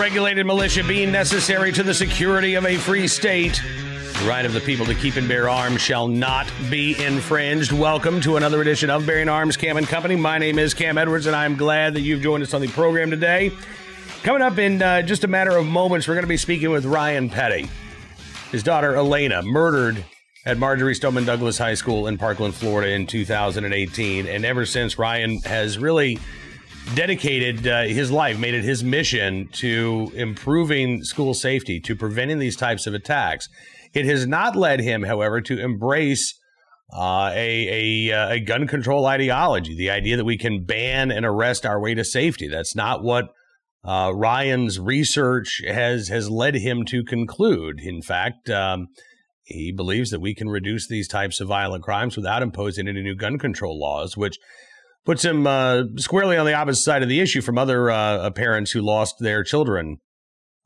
regulated militia being necessary to the security of a free state. The right of the people to keep and bear arms shall not be infringed. Welcome to another edition of Bearing Arms Cam and Company. My name is Cam Edwards, and I'm glad that you've joined us on the program today. Coming up in uh, just a matter of moments, we're going to be speaking with Ryan Petty. His daughter Alaina murdered at Marjory Stoneman Douglas High School in Parkland, Florida in 2018. And ever since, Ryan has really dedicated uh, his life, made it his mission to improving school safety, to preventing these types of attacks. It has not led him, however, to embrace uh, a, a, uh, a gun control ideology, the idea that we can ban and arrest our way to safety. That's not what uh, Ryan's research has has led him to conclude. In fact, um, he believes that we can reduce these types of violent crimes without imposing any new gun control laws, which puts him uh, squarely on the opposite side of the issue from other uh, parents who lost their children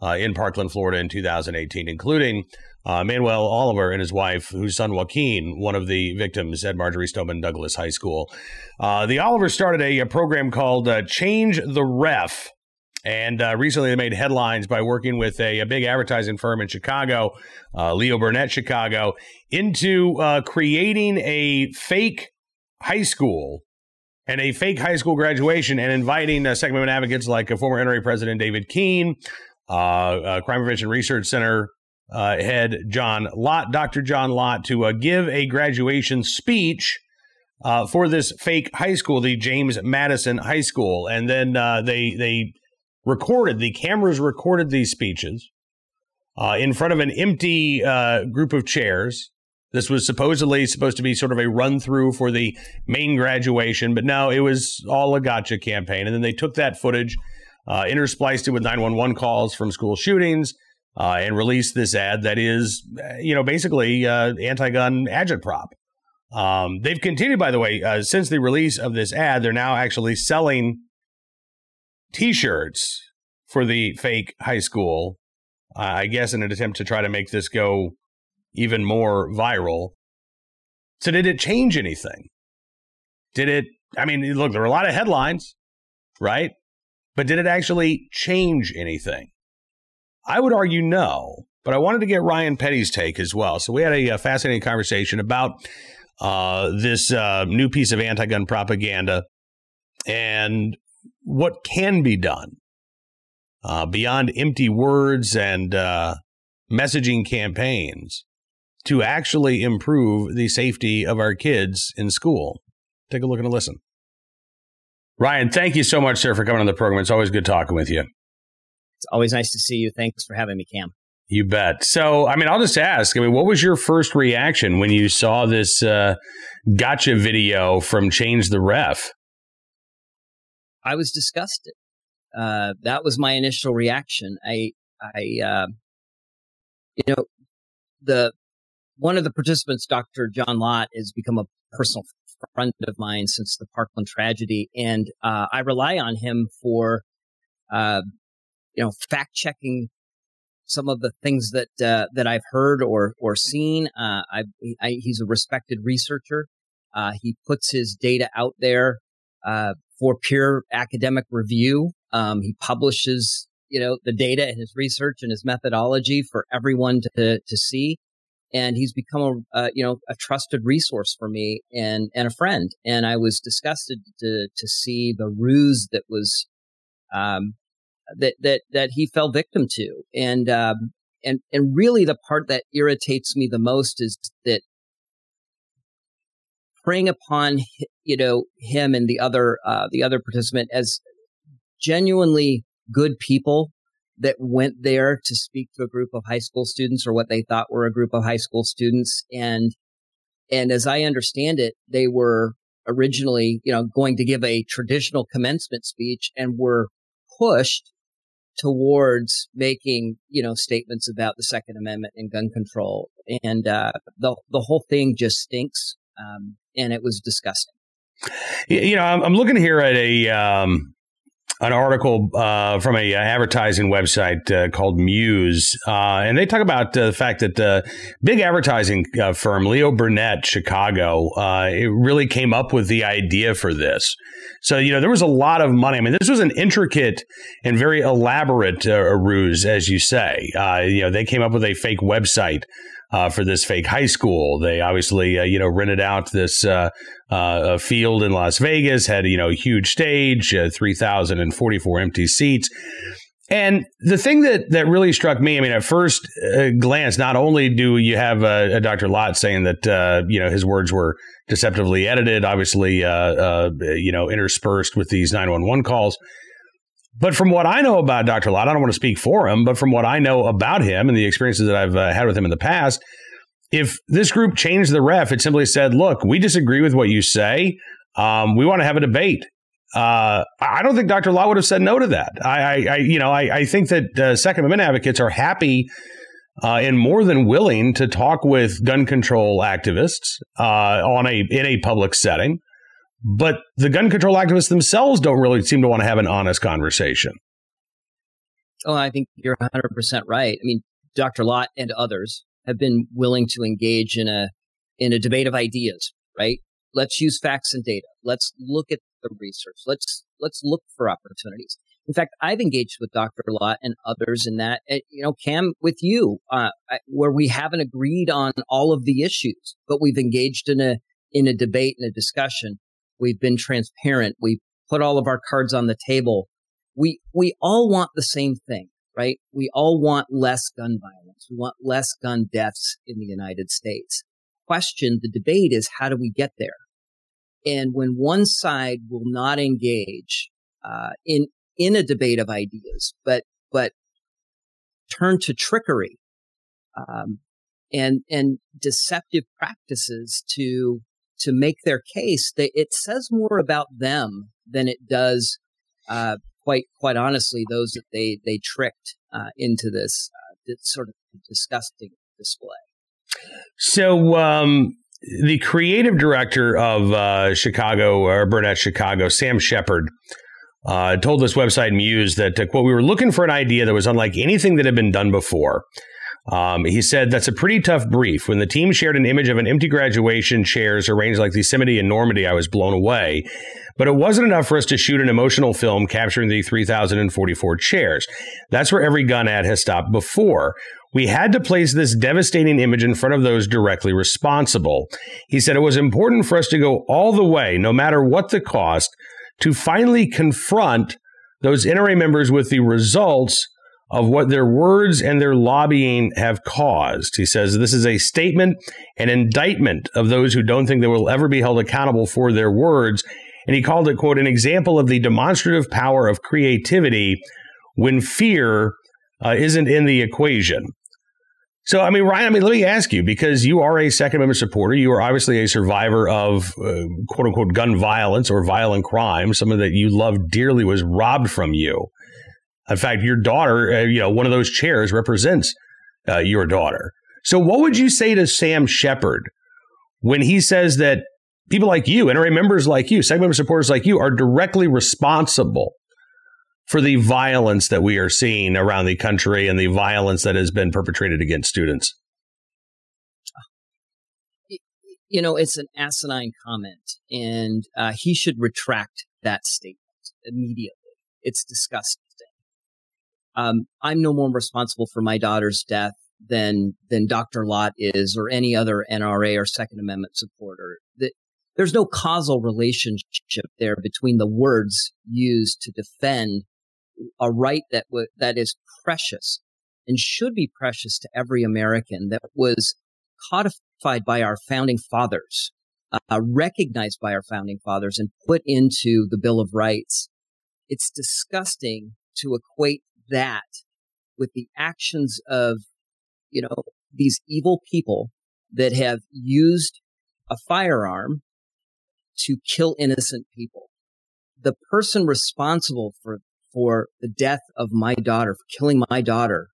uh, in Parkland, Florida in 2018, including uh, Manuel Oliver and his wife, whose son Joaquin, one of the victims at Marjory Stoneman Douglas High School. Uh, the Oliver started a, a program called uh, Change the Ref. And recently they made headlines by working with a, a big advertising firm in Chicago, Leo Burnett Chicago, into creating a fake high school and a fake high school graduation and inviting uh, Second Amendment advocates like a former NRA President David Keene, uh, Crime Prevention Research Center uh, head John Lott, Dr. John Lott, to uh, give a graduation speech uh, for this fake high school, the James Madison High School, and then uh, they they recorded the cameras recorded these speeches uh, in front of an empty uh, group of chairs. This was supposedly supposed to be sort of a run through for the main graduation, but no, it was all a gotcha campaign. And then they took that footage, interspliced it with 911 calls from school shootings uh, and released this ad that is, you know, basically uh, anti-gun agitprop. Um, they've continued, by the way, uh, since the release of this ad, they're now actually selling T-shirts for the fake high school. Uh, I guess in an attempt to try to make this go even more viral. So, did it change anything? Did it? I mean, look, there were a lot of headlines, right? But did it actually change anything? I would argue no, but I wanted to get Ryan Petty's take as well. So we had a, a fascinating conversation about uh, this uh, new piece of anti gun propaganda and what can be done uh, beyond empty words and uh, messaging campaigns to actually improve the safety of our kids in school. Take a look and a listen. Ryan, thank you so much, sir, for coming on the program. It's always good talking with you. It's always nice to see you. Thanks for having me, Cam. You bet. So, I mean, I'll just ask. I mean, what was your first reaction when you saw this uh, gotcha video from Change the Ref? I was disgusted. Uh, that was my initial reaction. I, I, uh, you know, the one of the participants, Dr. John Lott, has become a personal friend of mine since the Parkland tragedy, and uh, I rely on him for uh, you know, fact checking some of the things that uh, that I've heard or or seen. Uh, I, I, he's a respected researcher. Uh, he puts his data out there uh, for peer academic review. Um, he publishes, you know, the data and his research and his methodology for everyone to to see. And he's become a, you know a trusted resource for me and and a friend. And I was disgusted to to see the ruse that was um, that that that he fell victim to, and um, and and really the part that irritates me the most is that preying upon you know him and the other uh, the other participant as genuinely good people that went there to speak to a group of high school students or what they thought were a group of high school students and and as i understand it they were originally you know going to give a traditional commencement speech and were pushed towards making, you know, statements about the Second Amendment and gun control. And uh, the the whole thing just stinks, um, and it was disgusting. You know, I'm, looking here at a um, an article uh, from a uh, advertising website uh, called Muse, uh, and they talk about uh, the fact that the big advertising uh, firm Leo Burnett, Chicago, it really came up with the idea for this. So you know there was a lot of money. I mean, this was an intricate and very elaborate ruse, as you say. you know, they came up with a fake website uh, for this fake high school. They obviously, uh, you know, rented out this uh, uh field in Las Vegas, had, you know, a huge stage, uh, 3,044 empty seats. And the thing that, that really struck me, I mean, at first uh, glance, not only do you have a Dr. Lott saying that, you know, his words were deceptively edited, obviously, you know, interspersed with these 911 calls, but from what I know about Dr. Lott, I don't want to speak for him, but from what I know about him and the experiences that I've uh, had with him in the past, if this group changed the ref, it simply said, look, we disagree with what you say. Um, we want to have a debate. Uh, I don't think Dr. Lott would have said no to that. I, I, I you know, I, I, think that uh, Second Amendment advocates are happy uh, and more than willing to talk with gun control activists uh, on a in a public setting. But the gun control activists themselves don't really seem to want to have an honest conversation. Oh, I think you're 100% right. I mean, Dr. Lott and others have been willing to engage in a in a debate of ideas, right? Let's use facts and data. Let's look at the research. Let's let's look for opportunities. In fact, I've engaged with Dr. Lott and others in that, eh, you know, Cam, with you, uh, where we haven't agreed on all of the issues, but we've engaged in a in a debate and a discussion We've been transparent. We put all of our cards on the table. We, we all want the same thing, right? We all want less gun violence. We want less gun deaths in the United States. Question, the debate is how do we get there? And when one side will not engage, uh, in, in a debate of ideas, but, but turn to trickery, um, and, and deceptive practices to to make their case, they, it says more about them than it does, uh, quite quite honestly, those that they they tricked uh, into this, uh, this sort of disgusting display. So. Um, the creative director of uh, Chicago or Burnett Chicago, Sam Shepard, uh, told this website Muse that uh, quote we were looking for an idea that was unlike anything that had been done before. Um, he said that's a pretty tough brief. When the team shared an image of an empty graduation chairs arranged like the Yosemite and Normandy, I was blown away. But it wasn't enough for us to shoot an emotional film capturing the 3,044 chairs. That's where every gun ad has stopped before. We had to place this devastating image in front of those directly responsible. He said it was important for us to go all the way, no matter what the cost, to finally confront those NRA members with the results of what their words and their lobbying have caused. He says this is a statement, an indictment of those who don't think they will ever be held accountable for their words. And he called it, quote, an example of the demonstrative power of creativity when fear uh, isn't in the equation. So, I mean, Ryan, I mean, let me ask you because you are a Second Amendment supporter. You are obviously a survivor of uh, quote unquote gun violence or violent crime. Someone that you loved dearly was robbed from you. In fact, your daughter, uh, you know, one of those chairs represents uh, your daughter. So, what would you say to Sam Shepard when he says that people like you, NRA members like you, Second Amendment supporters like you, are directly responsible for the violence that we are seeing around the country and the violence that has been perpetrated against students? You know, it's an asinine comment, and uh, he should retract that statement immediately. It's disgusting. Um, I'm no more responsible for my daughter's death than than Dr. Lott is, or any other NRA or Second Amendment supporter. That there's no causal relationship there between the words used to defend a right that w- that is precious and should be precious to every American. That was codified by our founding fathers, uh, recognized by our founding fathers, and put into the Bill of Rights. It's disgusting to equate that with the actions of, you know, these evil people that have used a firearm to kill innocent people. The person responsible for, for the death of my daughter, for killing my daughter,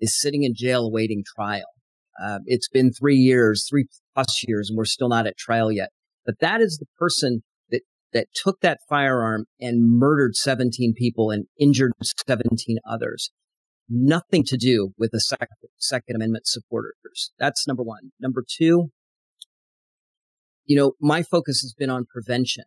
is sitting in jail awaiting trial. Uh, it's been three years, three plus years, and we're still not at trial yet. But that is the person that took that firearm and murdered 17 people and injured 17 others. Nothing to do with the Second, Second Amendment supporters. That's number one. Number two, you know, my focus has been on prevention.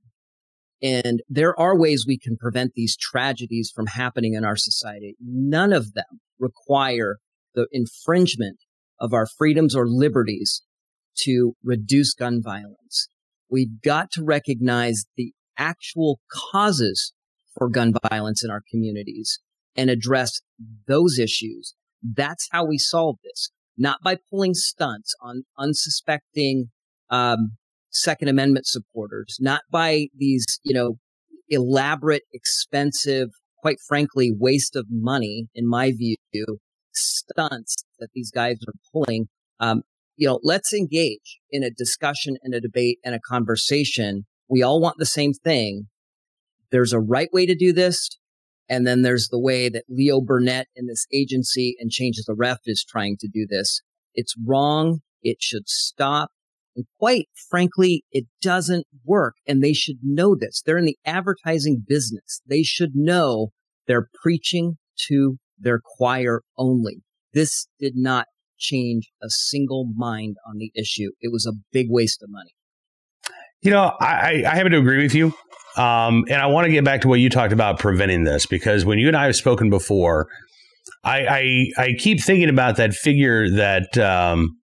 And there are ways we can prevent these tragedies from happening in our society. None of them require the infringement of our freedoms or liberties to reduce gun violence. We've got to recognize the actual causes for gun violence in our communities and address those issues. That's how we solve this, not by pulling stunts on unsuspecting um, Second Amendment supporters, not by these, you know, elaborate, expensive, quite frankly, waste of money, in my view, stunts that these guys are pulling. Um, you know, let's engage in a discussion and a debate and a conversation. We all want the same thing. There's a right way to do this. And then there's the way that Leo Burnett and this agency and Change the Ref is trying to do this. It's wrong. It should stop. And quite frankly, it doesn't work. And they should know this. They're in the advertising business. They should know they're preaching to their choir only. This did not change a single mind on the issue. It was a big waste of money. You know, I, I happen to agree with you. Um, and I want to get back to what you talked about preventing this because when you and I have spoken before, I, I, I keep thinking about that figure that um,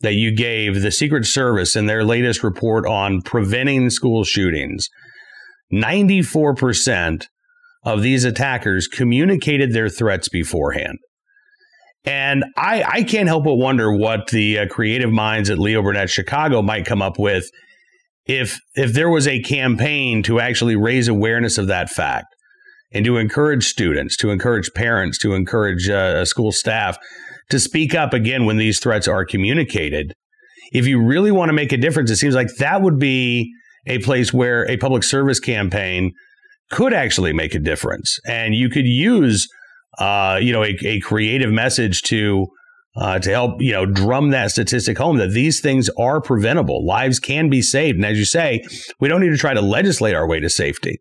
that you gave the Secret Service in their latest report on preventing school shootings. Ninety four percent of these attackers communicated their threats beforehand. And I, I can't help but wonder what the uh, creative minds at Leo Burnett Chicago might come up with if if there was a campaign to actually raise awareness of that fact and to encourage students, to encourage parents, to encourage uh, school staff to speak up again when these threats are communicated. If you really want to make a difference, it seems like that would be a place where a public service campaign could actually make a difference, and you could use, uh, you know, a, a creative message to uh, to help you know drum that statistic home that these things are preventable. Lives can be saved, and as you say, we don't need to try to legislate our way to safety.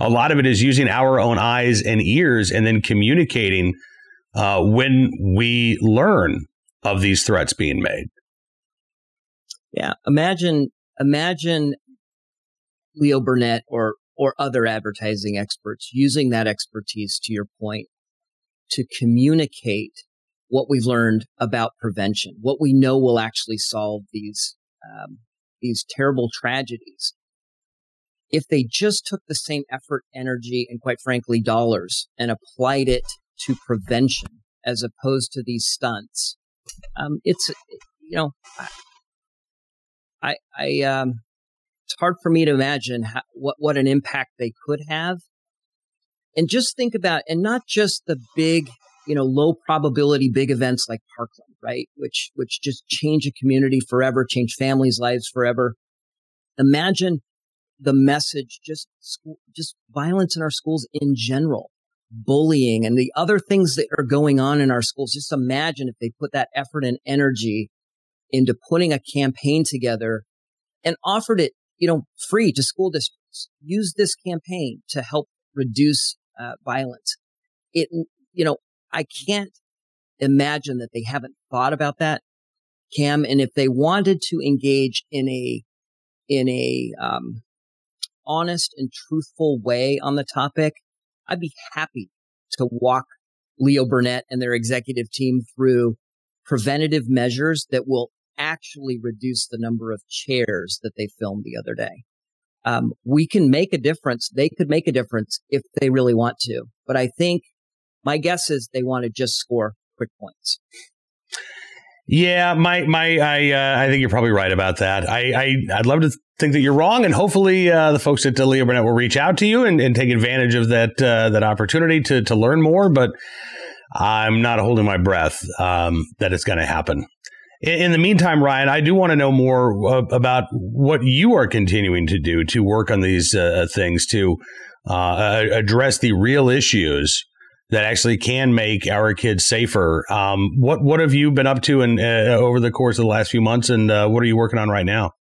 A lot of it is using our own eyes and ears, and then communicating uh, when we learn of these threats being made. Yeah, imagine imagine Leo Burnett or or other advertising experts using that expertise to your point to communicate what we've learned about prevention, what we know will actually solve these um, these terrible tragedies. If they just took the same effort, energy, and quite frankly, dollars and applied it to prevention as opposed to these stunts, um, it's you know, I I um, it's hard for me to imagine how, what what an impact they could have. And just think about, and not just the big you know, low probability big events like Parkland, right? Which, which just change a community forever, change families' lives forever. Imagine the message, just school, just violence in our schools in general, bullying and the other things that are going on in our schools. Just imagine if they put that effort and energy into putting a campaign together and offered it, you know, free to school districts. Use this campaign to help reduce uh, violence. It, you know, I can't imagine that they haven't thought about that, Cam. And if they wanted to engage in a, in a, um, honest and truthful way on the topic, I'd be happy to walk Leo Burnett and their executive team through preventative measures that will actually reduce the number of chairs that they filmed the other day. Um, we can make a difference. They could make a difference if they really want to. But I think my guess is they want to just score quick points. Yeah, my my I uh, I think you're probably right about that. I, I I'd love to think that you're wrong, and hopefully uh, the folks at Leo Burnett will reach out to you and, and take advantage of that uh, that opportunity to to learn more. But I'm not holding my breath um, that it's going to happen. In, the meantime, Ryan, I do want to know more uh, about what you are continuing to do to work on these uh, things to uh, address the real issues that actually can make our kids safer. Um, what what have you been up to in, uh, over the course of the last few months, and uh, what are you working on right now?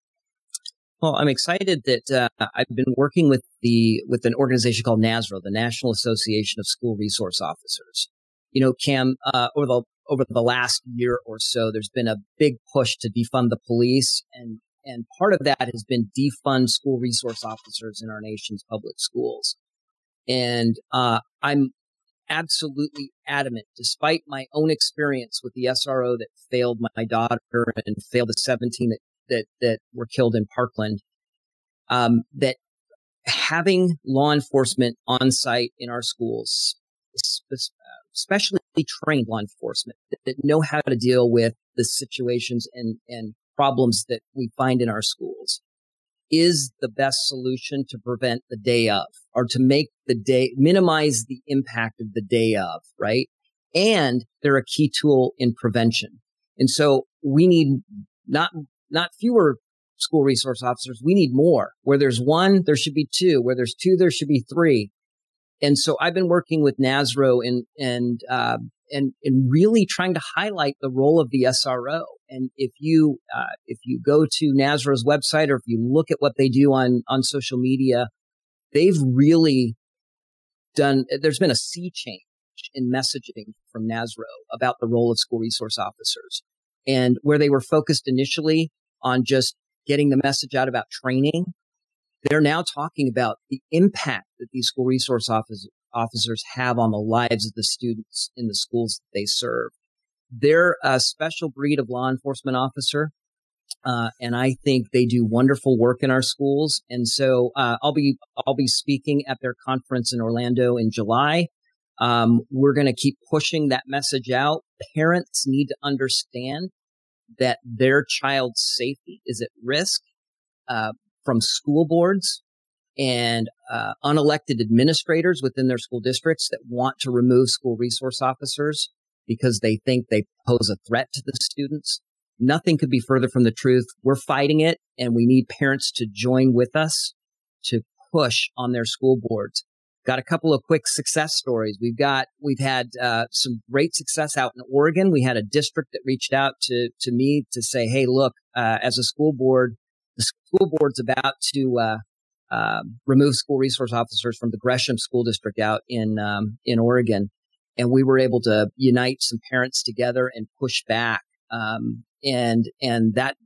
Well, I'm excited that uh, I've been working with the with an organization called NASRO, the National Association of School Resource Officers. You know, Cam, uh, over the over the last year or so, there's been a big push to defund the police, and and part of that has been defund school resource officers in our nation's public schools. And uh, I'm absolutely adamant, despite my own experience with the SRO that failed my daughter and failed the 17 that that that were killed in Parkland, um, that having law enforcement on site in our schools, especially trained law enforcement that, that know how to deal with the situations and and problems that we find in our schools, is the best solution to prevent the day of or to make the day minimize the impact of the day of, right? And they're a key tool in prevention. And so we need not not fewer school resource officers. We need more. Where there's one, there should be two. Where there's two, there should be three. And so I've been working with NASRO and and uh, and and really trying to highlight the role of the SRO. And if you uh, if you go to NASRO's website or if you look at what they do on on social media, they've really done. There's been a sea change in messaging from NASRO about the role of school resource officers, and where they were focused initially on just getting the message out about training, they're now talking about the impact that these school resource officers officers have on the lives of the students in the schools that they serve. They're a special breed of law enforcement officer. Uh, and I think they do wonderful work in our schools. And so uh, I'll be I'll be speaking at their conference in Orlando in July. Um, we're going to keep pushing that message out. Parents need to understand that their child's safety is at risk uh, from school boards and uh, unelected administrators within their school districts that want to remove school resource officers because they think they pose a threat to the students. Nothing could be further from the truth. We're fighting it, and we need parents to join with us to push on their school boards. Got a couple of quick success stories. We've got we've had uh, some great success out in Oregon. We had a district that reached out to to me to say, "Hey, look, uh, as a school board, the school board's about to uh, um, remove school resource officers from the Gresham School District out in um, in Oregon, and we were able to unite some parents together and push back, um, and and that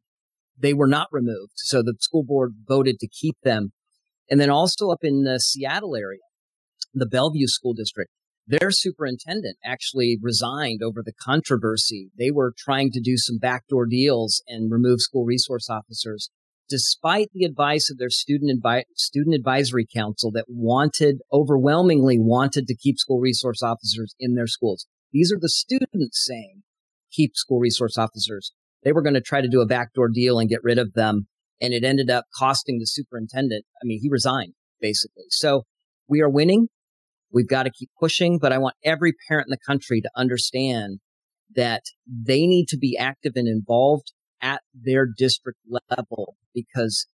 they were not removed. So the school board voted to keep them, and then also up in the Seattle area, the Bellevue School District. Their superintendent actually resigned over the controversy. They were trying to do some backdoor deals and remove school resource officers despite the advice of their student advi- student advisory council that wanted overwhelmingly wanted to keep school resource officers in their schools. These are the students saying keep school resource officers. They were going to try to do a backdoor deal and get rid of them. And it ended up costing the superintendent. I mean, he resigned basically. So we are winning. We've got to keep pushing, but I want every parent in the country to understand that they need to be active and involved at their district level because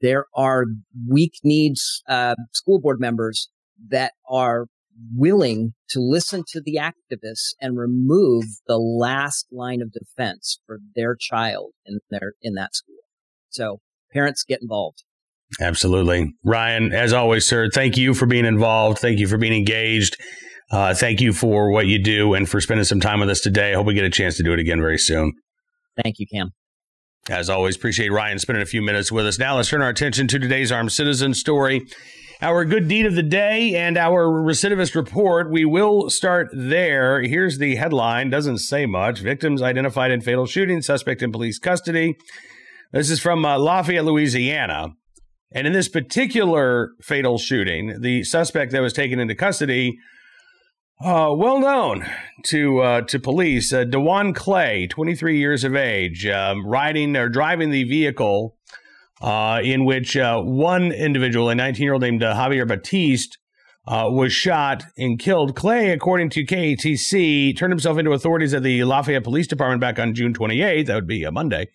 there are weak needs uh, school board members that are willing to listen to the activists and remove the last line of defense for their child in their in that school. So parents get involved. Absolutely. Ryan, as always, sir, thank you for being involved. Thank you for being engaged. Uh, thank you for what you do and for spending some time with us today. I hope we get a chance to do it again very soon. Thank you, Cam. As always, appreciate Ryan spending a few minutes with us. Now let's turn our attention to today's armed citizen story. Our good deed of the day and our recidivist report. We will start there. Here's the headline. Doesn't say much. Victims identified in fatal shooting, suspect in police custody. This is from uh, Lafayette, Louisiana. And in this particular fatal shooting, the suspect that was taken into custody uh, well known to uh, to police, uh, Dewan Clay, 23 years of age, um, riding or driving the vehicle uh, in which uh, one individual, a 19 year old named uh, Javier Batiste, was shot and killed. Clay, according to KATC, turned himself into authorities at the Lafayette Police Department back on June 28th. That would be a Monday.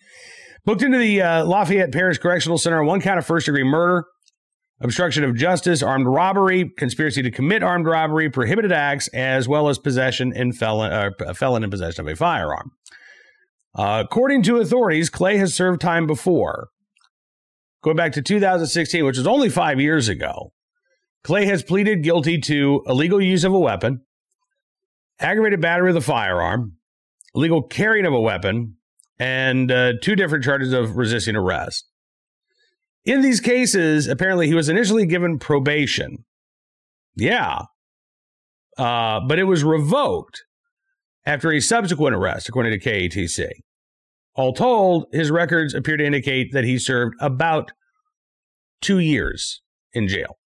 Booked into the Lafayette Parish Correctional Center on one count of first degree murder obstruction of justice, armed robbery, conspiracy to commit armed robbery, prohibited acts, as well as possession and felon, uh, felon in possession of a firearm. Uh, according to authorities, Clay has served time before. going back to 2016, which was only five years ago, Clay has pleaded guilty to illegal use of a weapon, aggravated battery with a firearm, illegal carrying of a weapon, and uh, two different charges of resisting arrest. In these cases, apparently he was initially given probation. Yeah. Uh, but it was revoked after a subsequent arrest, according to KATC. All told, his records appear to indicate that he served about two years in jail.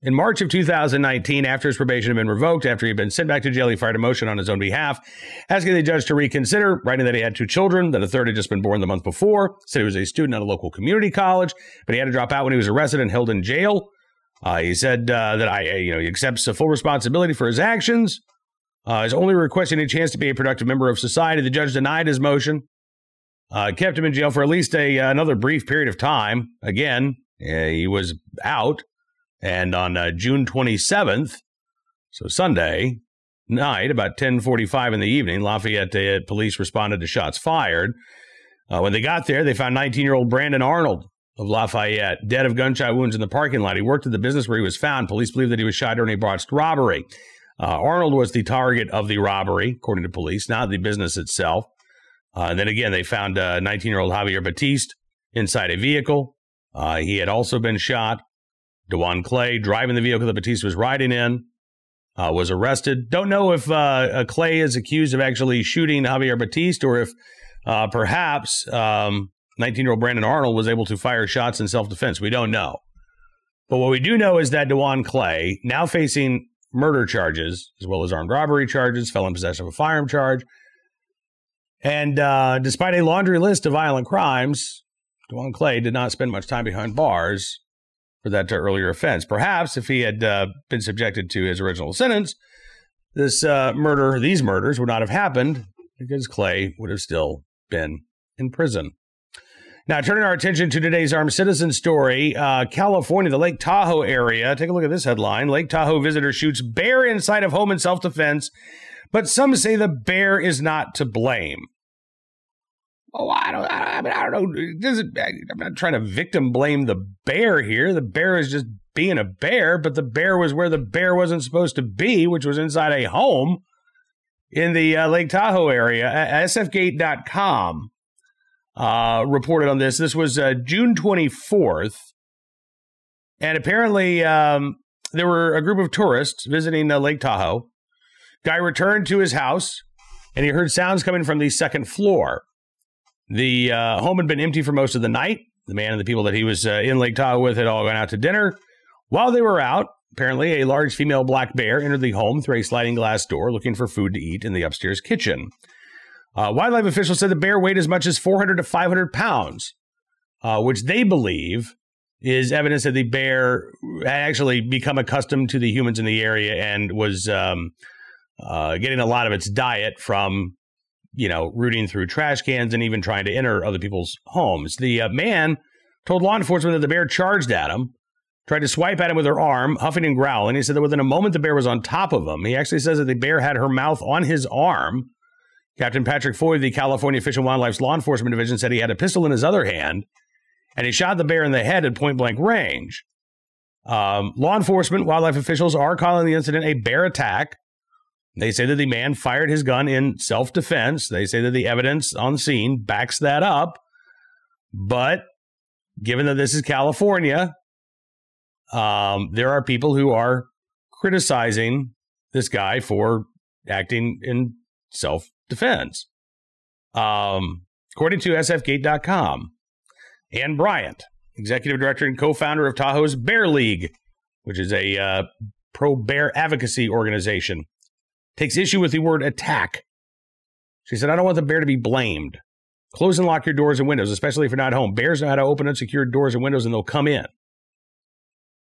In March of 2019, after his probation had been revoked, after he had been sent back to jail, he fired a motion on his own behalf, asking the judge to reconsider, writing that he had two children, that a third had just been born the month before, said he was a student at a local community college, but he had to drop out when he was arrested and held in jail. Uh, he said uh, that I, you know, he accepts the full responsibility for his actions. Uh, is only requesting a chance to be a productive member of society. The judge denied his motion, uh, kept him in jail for at least a another brief period of time. Again, he was out, and on uh, June 27th, so Sunday night, about 10:45 in the evening, Lafayette uh, police responded to shots fired. Uh, when they got there, they found 19-year-old Brandon Arnold of Lafayette dead of gunshot wounds in the parking lot. He worked at the business where he was found. Police believe that he was shot during a botched robbery. Uh, Arnold was the target of the robbery, according to police, not the business itself. Uh, and then again, they found 19 year old Javier Batiste inside a vehicle. Uh, he had also been shot. Dewan Clay, driving the vehicle that Batiste was riding in, uh, was arrested. Don't know if uh, Clay is accused of actually shooting Javier Batiste or if uh, perhaps 19 um, year old Brandon Arnold was able to fire shots in self defense. We don't know. But what we do know is that Dewan Clay, now facing murder charges, as well as armed robbery charges, felon possession of a firearm charge. And uh, despite a laundry list of violent crimes, Dewan Clay did not spend much time behind bars for that earlier offense. Perhaps if he had uh, been subjected to his original sentence, this uh, murder, these murders would not have happened because Clay would have still been in prison. Now, turning our attention to today's armed citizen story, uh, California, the Lake Tahoe area. Take a look at this headline Lake Tahoe visitor shoots bear inside of home in self defense, but some say the bear is not to blame. Oh, I don't, I, mean, I don't know. It, I'm not trying to victim blame the bear here. The bear is just being a bear, but the bear was where the bear wasn't supposed to be, which was inside a home in the uh, Lake Tahoe area. SFGate.com uh, reported on this. This was uh, June 24th. And apparently, um, there were a group of tourists visiting uh, Lake Tahoe. Guy returned to his house and he heard sounds coming from the second floor. The uh, home had been empty for most of the night. The man and the people that he was uh, in Lake Tahoe with had all gone out to dinner. While they were out, apparently a large female black bear entered the home through a sliding glass door looking for food to eat in the upstairs kitchen. Uh, wildlife officials said the bear weighed as much as 400 to 500 pounds, uh, which they believe is evidence that the bear had actually become accustomed to the humans in the area and was um, uh, getting a lot of its diet from, you know, rooting through trash cans and even trying to enter other people's homes. The uh, man told law enforcement that the bear charged at him, tried to swipe at him with her arm, huffing and growling. He said that within a moment the bear was on top of him. He actually says that the bear had her mouth on his arm Captain Patrick Foy, of the California Fish and Wildlife's law enforcement division, said he had a pistol in his other hand and he shot the bear in the head at point blank range. Um, law enforcement, wildlife officials are calling the incident a bear attack. They say that the man fired his gun in self defense. They say that the evidence on scene backs that up. But given that this is California, um, there are people who are criticizing this guy for acting in self defense. Um, according to SFGate.com, Ann Bryant, executive director and co founder of Tahoe's Bear League, which is a uh, pro bear advocacy organization, takes issue with the word attack. She said, I don't want the bear to be blamed. Close and lock your doors and windows, especially if you're not home. Bears know how to open unsecured doors and windows and they'll come in.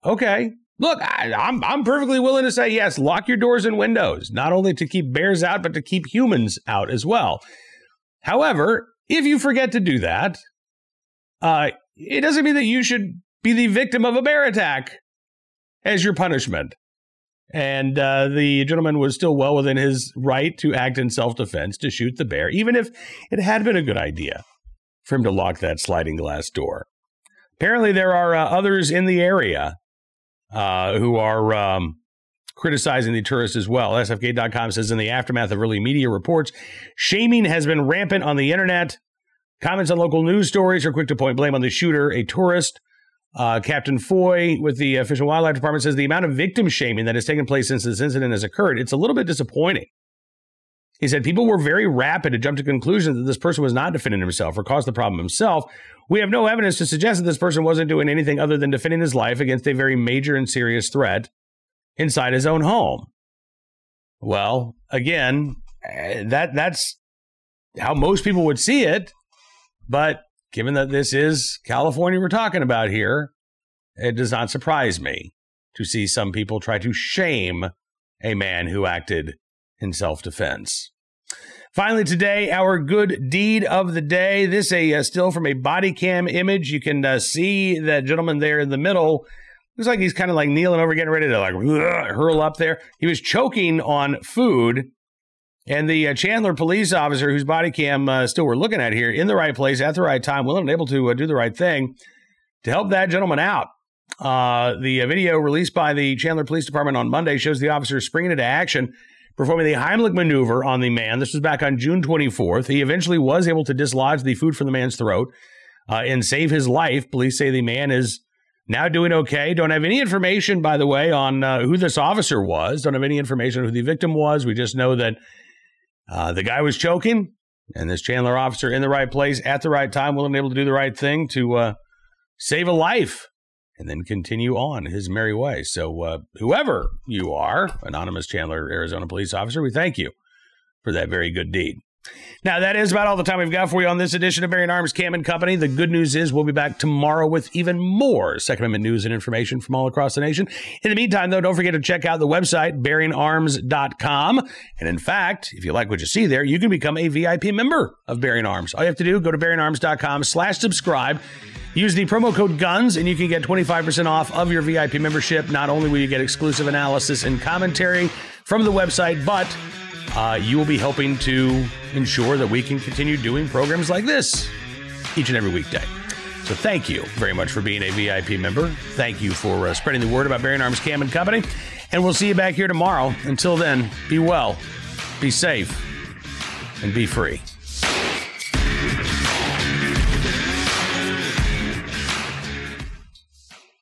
Okay, Look, I, I'm, I'm perfectly willing to say yes. Lock your doors and windows, not only to keep bears out, but to keep humans out as well. However, if you forget to do that, uh, it doesn't mean that you should be the victim of a bear attack as your punishment. And uh, the gentleman was still well within his right to act in self defense to shoot the bear, even if it had been a good idea for him to lock that sliding glass door. Apparently, there are uh, others in the area uh, who are um, criticizing the tourists as well. SFGate.com says in the aftermath of early media reports, shaming has been rampant on the internet. Comments on local news stories are quick to point blame on the shooter, a tourist. Uh, Captain Foy with the Fish and Wildlife Department says the amount of victim shaming that has taken place since this incident has occurred, it's a little bit disappointing. He said people were very rapid to jump to conclusions that this person was not defending himself or caused the problem himself. We have no evidence to suggest that this person wasn't doing anything other than defending his life against a very major and serious threat inside his own home. Well, again, eh, that that's how most people would see it, but given that this is California we're talking about here, it does not surprise me to see some people try to shame a man who acted in self defense. Finally, today, our good deed of the day. This a uh, still from a body cam image. You can uh, see that gentleman there in the middle. Looks like he's kind of like kneeling over, getting ready to like hurl up there. He was choking on food and the uh, Chandler police officer, whose body cam uh, still we're looking at here, in the right place at the right time, willing and able to uh, do the right thing to help that gentleman out. Uh, the uh, video released by the Chandler Police Department on Monday shows the officer springing into action, performing the Heimlich maneuver on the man. This was back on June 24th. He eventually was able to dislodge the food from the man's throat uh, and save his life. Police say the man is now doing okay. Don't have any information, by the way, on who this officer was. Don't have any information on who the victim was. We just know that uh, the guy was choking, and this Chandler officer in the right place at the right time, willing and able to do the right thing to uh, save a life and then continue on his merry way. So, uh, whoever you are, anonymous Chandler, Arizona police officer, we thank you for that very good deed. Now, that is about all the time we've got for you on this edition of Bearing Arms Cam and Company. The good news is we'll be back tomorrow with even more Second Amendment news and information from all across the nation. In the meantime, though, don't forget to check out the website, bearingarms.com. And in fact, if you like what you see there, you can become a VIP member of Bearing Arms. All you have to do, go to bearingarms.com slash subscribe. Use the promo code GUNS and you can get 25% off of your VIP membership. Not only will you get exclusive analysis and commentary from the website, but uh, you will be helping to ensure that we can continue doing programs like this each and every weekday. So thank you very much for being a VIP member. Thank you for uh, spreading the word about Bearing Arms Cam and Company. And we'll see you back here tomorrow. Until then, be well, be safe, and be free.